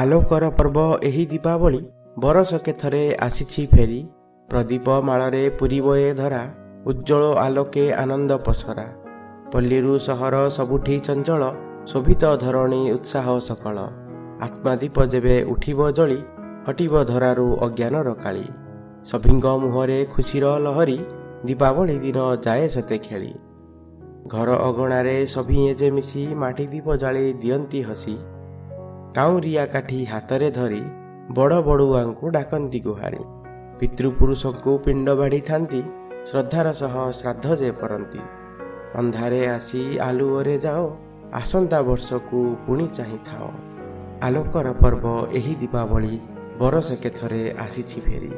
ଆଲୋକର ପର୍ବ ଏହି ଦୀପାବଳି। ବରଷକେ ଥରେ ଆସିଛି ଫେରି। ପ୍ରଦୀପ ମାଳରେ ପୁରିବ ଏ ଧରା ଉଜ୍ଜଳ ଆଲୋକେ ଆନନ୍ଦ ପସରା। ପଲ୍ଲୀରୁ ସହର ସବୁଠି ଚଞ୍ଚଳ ଶୋଭିତ ଧରଣୀ ଉତ୍ସାହ ସକଳ। ଆତ୍ମାଦୀପ ଯେବେ ଉଠିବ ଜଳି ହଟିବ ଧରାରୁ ଅଜ୍ଞାନର କାଳି। ସଭିଙ୍କ ମୁହଁରେ ଖୁସିର ଲହରୀ ଦୀପାବଳି ଦିନ ଯାଏ ସେତେ ଖେଳି। ଘର ଅଗଣାରେ ସଭିଏଁ ଯେ ମିଶି ମାଟି ଦୀପ ଜାଳି ଦିଅନ୍ତି ହସି। କାଉଁରିଆ କାଠି ହାତରେ ଧରି ବଡ଼ ବଡ଼ୁଆଙ୍କୁ ଡାକନ୍ତି ଗୁହାରି ପିତୃପୁରୁଷଙ୍କୁ ପିଣ୍ଡ ବାଢ଼ିଥାନ୍ତି ଶ୍ରଦ୍ଧାର ସହ ଶ୍ରାଦ୍ଧ ଯେ କରନ୍ତି। ଅନ୍ଧାରେ ଆସି ଆଲୁଅରେ ଯାଅ ଆସନ୍ତା ବର୍ଷକୁ ପୁଣି ଚାହିଁଥାଅ। ଆଲୋକର ପର୍ବ ଏହି ଦୀପାବଳି ବରଷକେ ଥରେ ଆସିଛି ଫେରି।